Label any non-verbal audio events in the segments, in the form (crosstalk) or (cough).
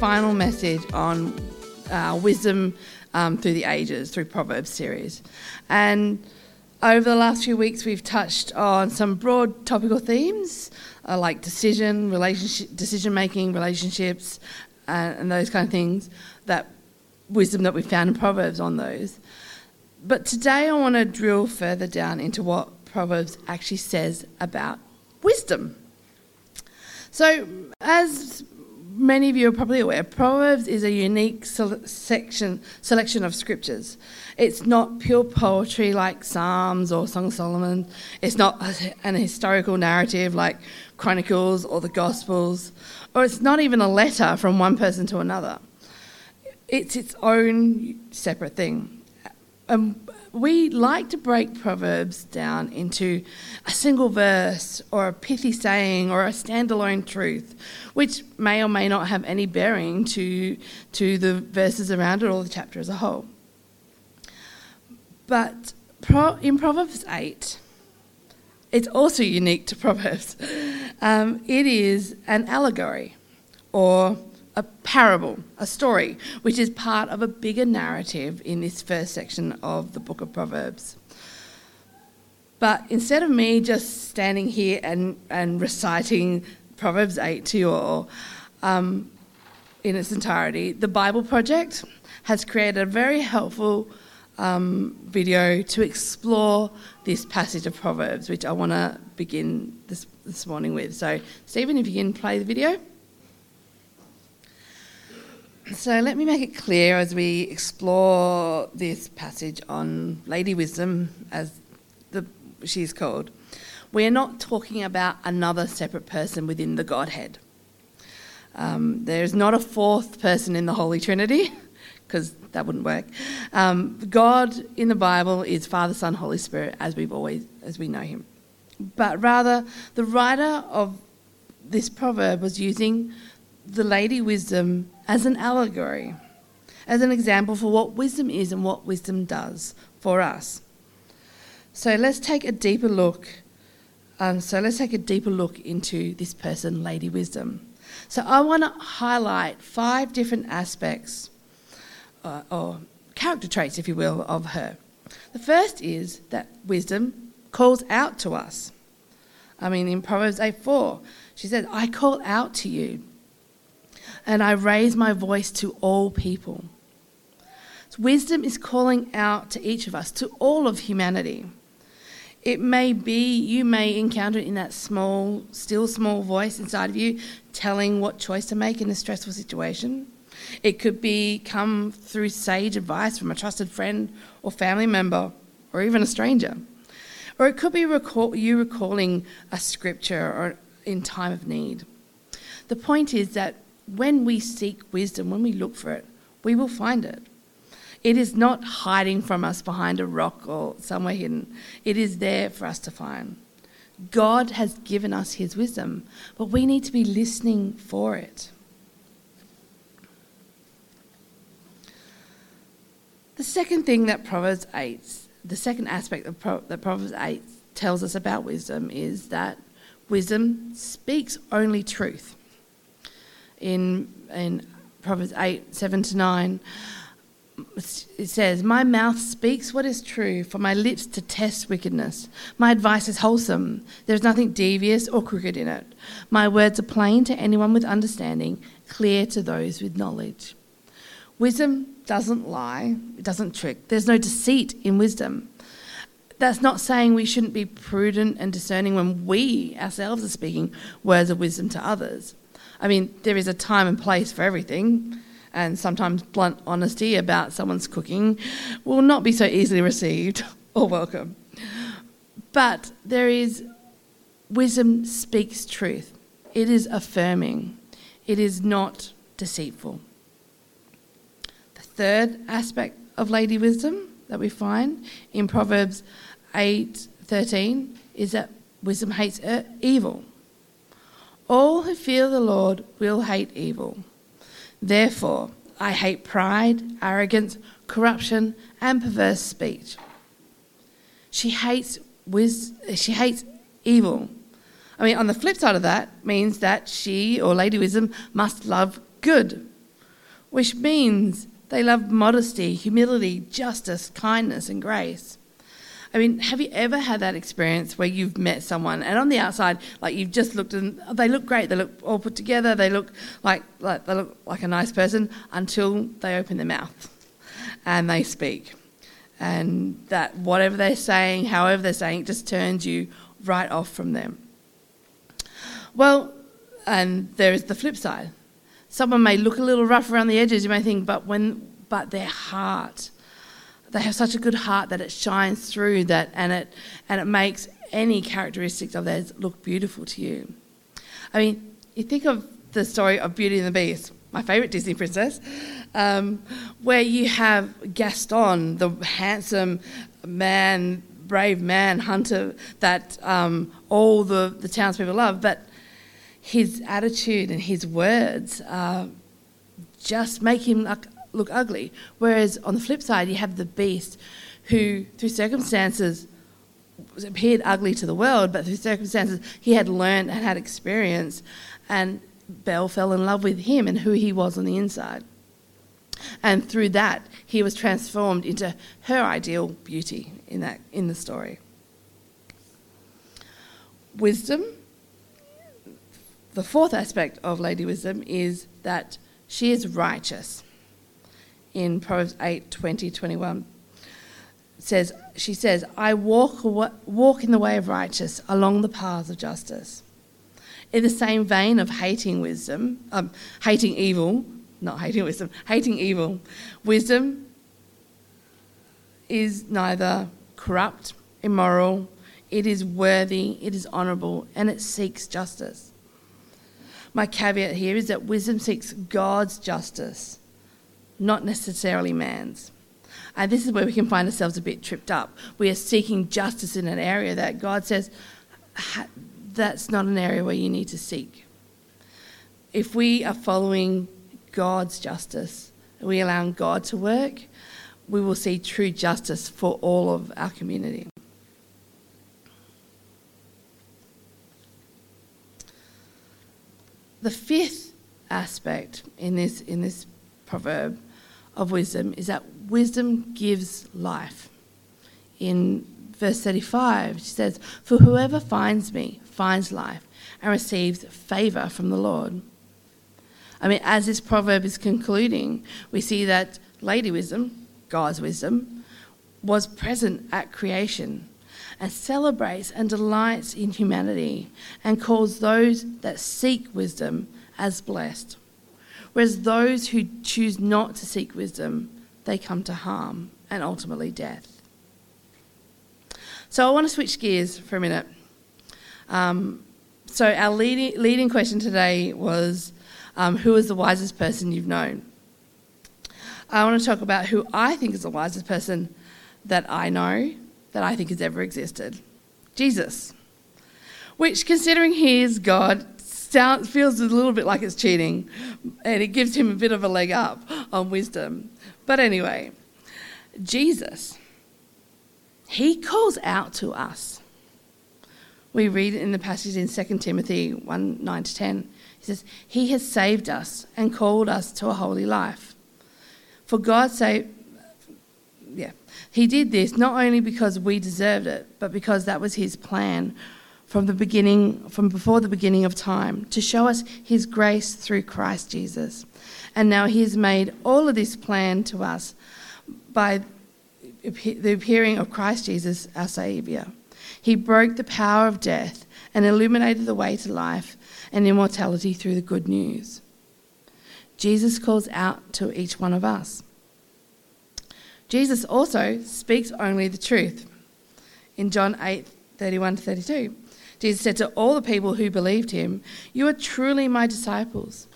final message on uh, wisdom um, through the ages, through Proverbs series. And over the last few weeks, we've touched on some broad topical themes uh, like decision, relationship, decision making, relationships, uh, and those kind of things. That wisdom that we found in Proverbs on those. But today, I want to drill further down into what Proverbs actually says about wisdom. So, as many of you are probably aware, Proverbs is a unique section, selection of scriptures. It's not pure poetry like Psalms or Song of Solomon. It's not an historical narrative like Chronicles or the Gospels. Or it's not even a letter from one person to another. It's its own separate thing. Um, we like to break Proverbs down into a single verse or a pithy saying or a standalone truth, which may or may not have any bearing to, to the verses around it or the chapter as a whole. But in Proverbs 8, it's also unique to Proverbs. (laughs) Um, it is an allegory or a parable, a story, which is part of a bigger narrative in this first section of the book of Proverbs. But instead of me just standing here and, and reciting Proverbs 8 to you all um, in its entirety, the Bible Project has created a very helpful um, video to explore this passage of Proverbs, which I want to begin this, this morning with. So, Stephen, if you can play the video. So let me make it clear as we explore this passage on Lady Wisdom, as the, she's called. We are not talking about another separate person within the Godhead. Um, there's not a fourth person in the Holy Trinity, (laughs) because that wouldn't work. Um, God in the Bible is Father, Son, Holy Spirit, as we've always as we know Him. But rather, the writer of this proverb was using the Lady Wisdom as an allegory, as an example for what wisdom is and what wisdom does for us. So let's take a deeper look. Um, so let's take a deeper look into this person, Lady Wisdom. So I want to highlight five different aspects, uh, or character traits, if you will, of her. The first is that wisdom calls out to us. I mean, in Proverbs 8 4, she says, I call out to you and I raise my voice to all people. So wisdom is calling out to each of us, to all of humanity. It may be, you may encounter it in that small, still small voice inside of you telling what choice to make in a stressful situation. It could be come through sage advice from a trusted friend or family member or even a stranger. Or it could be recall, you recalling a scripture or in time of need. The point is that when we seek wisdom, when we look for it, we will find it. It is not hiding from us behind a rock or somewhere hidden. It is there for us to find. God has given us his wisdom, but we need to be listening for it. The second thing that Proverbs 8, the second aspect of Pro, that Proverbs 8 tells us about wisdom is that wisdom speaks only truth in, in Proverbs 8 7 to 9. It says, My mouth speaks what is true, for my lips to test wickedness. My advice is wholesome. There is nothing devious or crooked in it. My words are plain to anyone with understanding, clear to those with knowledge. Wisdom doesn't lie, it doesn't trick. There's no deceit in wisdom. That's not saying we shouldn't be prudent and discerning when we ourselves are speaking words of wisdom to others. I mean, there is a time and place for everything, and sometimes blunt honesty about someone's cooking will not be so easily received (laughs) or welcome. But there is wisdom speaks truth. It is affirming. It is not deceitful. The third aspect of lady wisdom that we find in Proverbs 8:13 is that wisdom hates uh, evil. All who fear the Lord will hate evil. Therefore, I hate pride, arrogance, corruption, and perverse speech. She hates wis- she hates evil. I mean, on the flip side of that means that she or Lady Wisdom must love good. which means they love modesty, humility, justice, kindness, and grace. I mean, have you ever had that experience where you've met someone and on the outside, like you've just looked and they look great, they look all put together, they look like, like they look like a nice person until they open their mouth and they speak, and that whatever they're saying, however they're saying, it just turns you right off from them. Well, and there is the flip side. Someone may look a little rough around the edges, you may think, but when but their heart, they have such a good heart that it shines through that and it and it makes any characteristics of theirs look beautiful to you. I mean, you think of the story of Beauty and the Beast, my favourite Disney princess, um, where you have Gaston, the handsome man, brave man, hunter that um, all the, the townspeople love, but his attitude and his words uh, just make him look, look ugly. Whereas on the flip side, you have the beast who, through circumstances, appeared ugly to the world, but through circumstances, he had learned and had experience, and Belle fell in love with him and who he was on the inside. And through that, he was transformed into her ideal beauty in, that, in the story. Wisdom the fourth aspect of Lady Wisdom is that she is righteous. In Proverbs 8 20, 21, says, she says, I walk, walk in the way of righteous along the paths of justice. In the same vein of hating wisdom, um, hating evil, not hating wisdom, hating evil, wisdom is neither corrupt, immoral, it is worthy, it is honourable, and it seeks justice. My caveat here is that wisdom seeks God's justice, not necessarily man's. And this is where we can find ourselves a bit tripped up. We are seeking justice in an area that God says that's not an area where you need to seek. If we are following God's justice, we allow God to work, we will see true justice for all of our community. The fifth aspect in this, in this proverb of wisdom is that wisdom gives life. In verse 35, she says, For whoever finds me finds life and receives favour from the Lord. I mean, as this proverb is concluding, we see that Lady Wisdom, God's wisdom, was present at creation and celebrates and delights in humanity and calls those that seek wisdom as blessed. Whereas those who choose not to seek wisdom, they come to harm and ultimately death. So I want to switch gears for a minute. Um, so our leading, leading question today was um, who is the wisest person you've known? I want to talk about who I think is the wisest person that I know that I think has ever existed Jesus. Which, considering he is God, sounds, feels a little bit like it's cheating, and it gives him a bit of a leg up on wisdom. But anyway, Jesus, he calls out to us. We read in the passage in 2 Timothy 1 9 to 10. He says, He has saved us and called us to a holy life. For God's sake, yeah, he did this not only because we deserved it, but because that was his plan from the beginning, from before the beginning of time, to show us his grace through Christ Jesus. And now he has made all of this plan to us by the appearing of Christ Jesus, our Saviour. He broke the power of death and illuminated the way to life and immortality through the good news. Jesus calls out to each one of us. Jesus also speaks only the truth. In John 8 31 to 32, Jesus said to all the people who believed him, You are truly my disciples.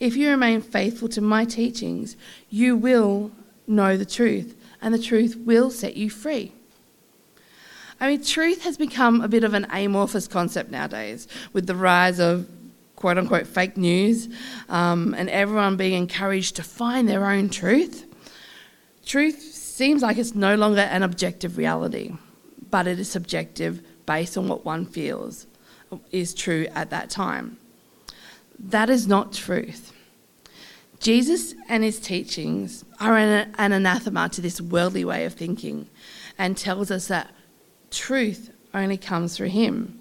If you remain faithful to my teachings, you will know the truth, and the truth will set you free. I mean, truth has become a bit of an amorphous concept nowadays with the rise of quote unquote fake news um, and everyone being encouraged to find their own truth. Truth seems like it's no longer an objective reality, but it is subjective based on what one feels is true at that time. That is not truth. Jesus and his teachings are an, an anathema to this worldly way of thinking and tells us that truth only comes through him.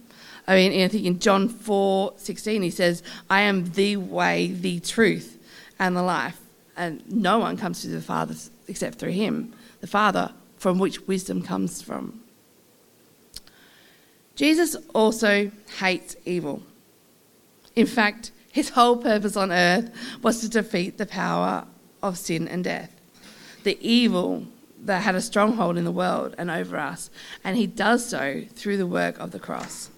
I mean, I think in John 4 16, he says, I am the way, the truth, and the life. And no one comes to the Father except through him, the Father, from which wisdom comes from. Jesus also hates evil. In fact, his whole purpose on earth was to defeat the power of sin and death, the evil that had a stronghold in the world and over us, and he does so through the work of the cross.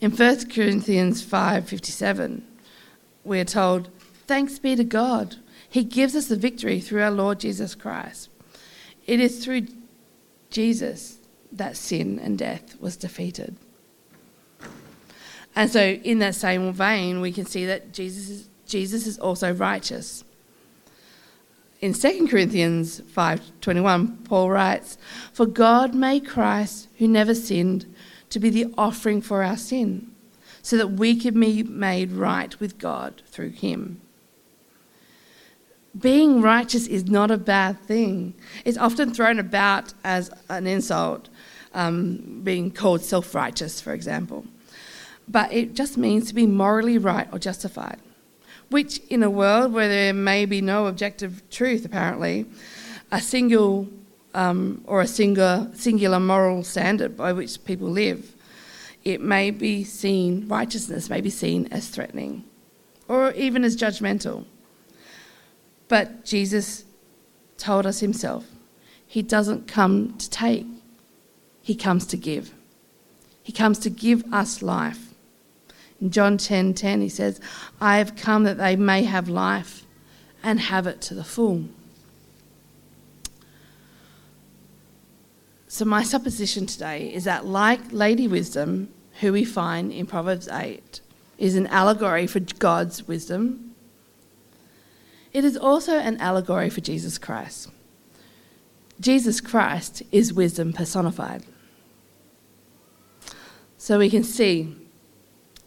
In 1 Corinthians 5:57, we are told, "Thanks be to God. He gives us the victory through our Lord Jesus Christ. It is through Jesus that sin and death was defeated." And so in that same vein, we can see that Jesus is, Jesus is also righteous in 2 Corinthians 5:21, Paul writes, "For God made Christ, who never sinned, to be the offering for our sin, so that we could be made right with God through him." Being righteous is not a bad thing. It's often thrown about as an insult, um, being called self righteous, for example. But it just means to be morally right or justified which, in a world where there may be no objective truth, apparently, a single um, or a singular moral standard by which people live, it may be seen, righteousness may be seen as threatening or even as judgmental. But Jesus told us himself, he doesn't come to take, he comes to give. He comes to give us life. In John 10:10 10, 10, he says, "I have come that they may have life and have it to the full." So my supposition today is that like Lady Wisdom, who we find in Proverbs 8, is an allegory for God's wisdom, it is also an allegory for Jesus Christ. Jesus Christ is wisdom personified. So we can see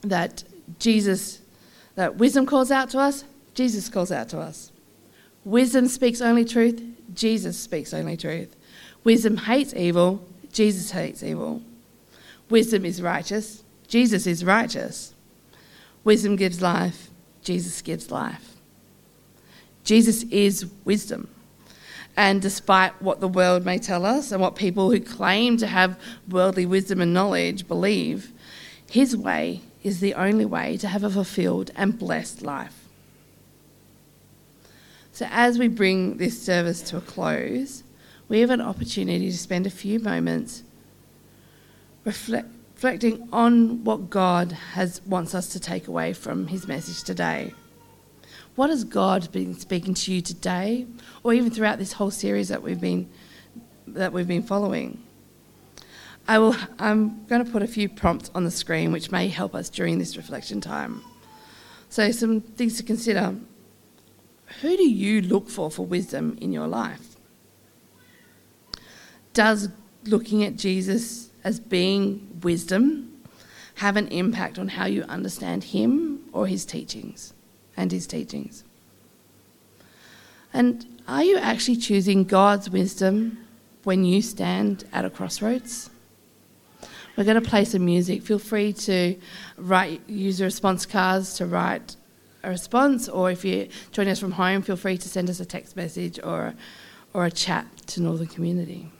that Jesus, that wisdom calls out to us, Jesus calls out to us. Wisdom speaks only truth, Jesus speaks only truth. Wisdom hates evil, Jesus hates evil. Wisdom is righteous, Jesus is righteous. Wisdom gives life, Jesus gives life. Jesus is wisdom. And despite what the world may tell us and what people who claim to have worldly wisdom and knowledge believe, his way is the only way to have a fulfilled and blessed life. So, as we bring this service to a close, we have an opportunity to spend a few moments reflect, reflecting on what God has, wants us to take away from his message today. What has God been speaking to you today, or even throughout this whole series that we've been, that we've been following? I will, I'm going to put a few prompts on the screen which may help us during this reflection time. So, some things to consider. Who do you look for for wisdom in your life? Does looking at Jesus as being wisdom have an impact on how you understand him or his teachings and his teachings? And are you actually choosing God's wisdom when you stand at a crossroads? We're going to play some music. Feel free to write, use response cards to write a response, or if you join us from home, feel free to send us a text message or, or a chat to Northern Community.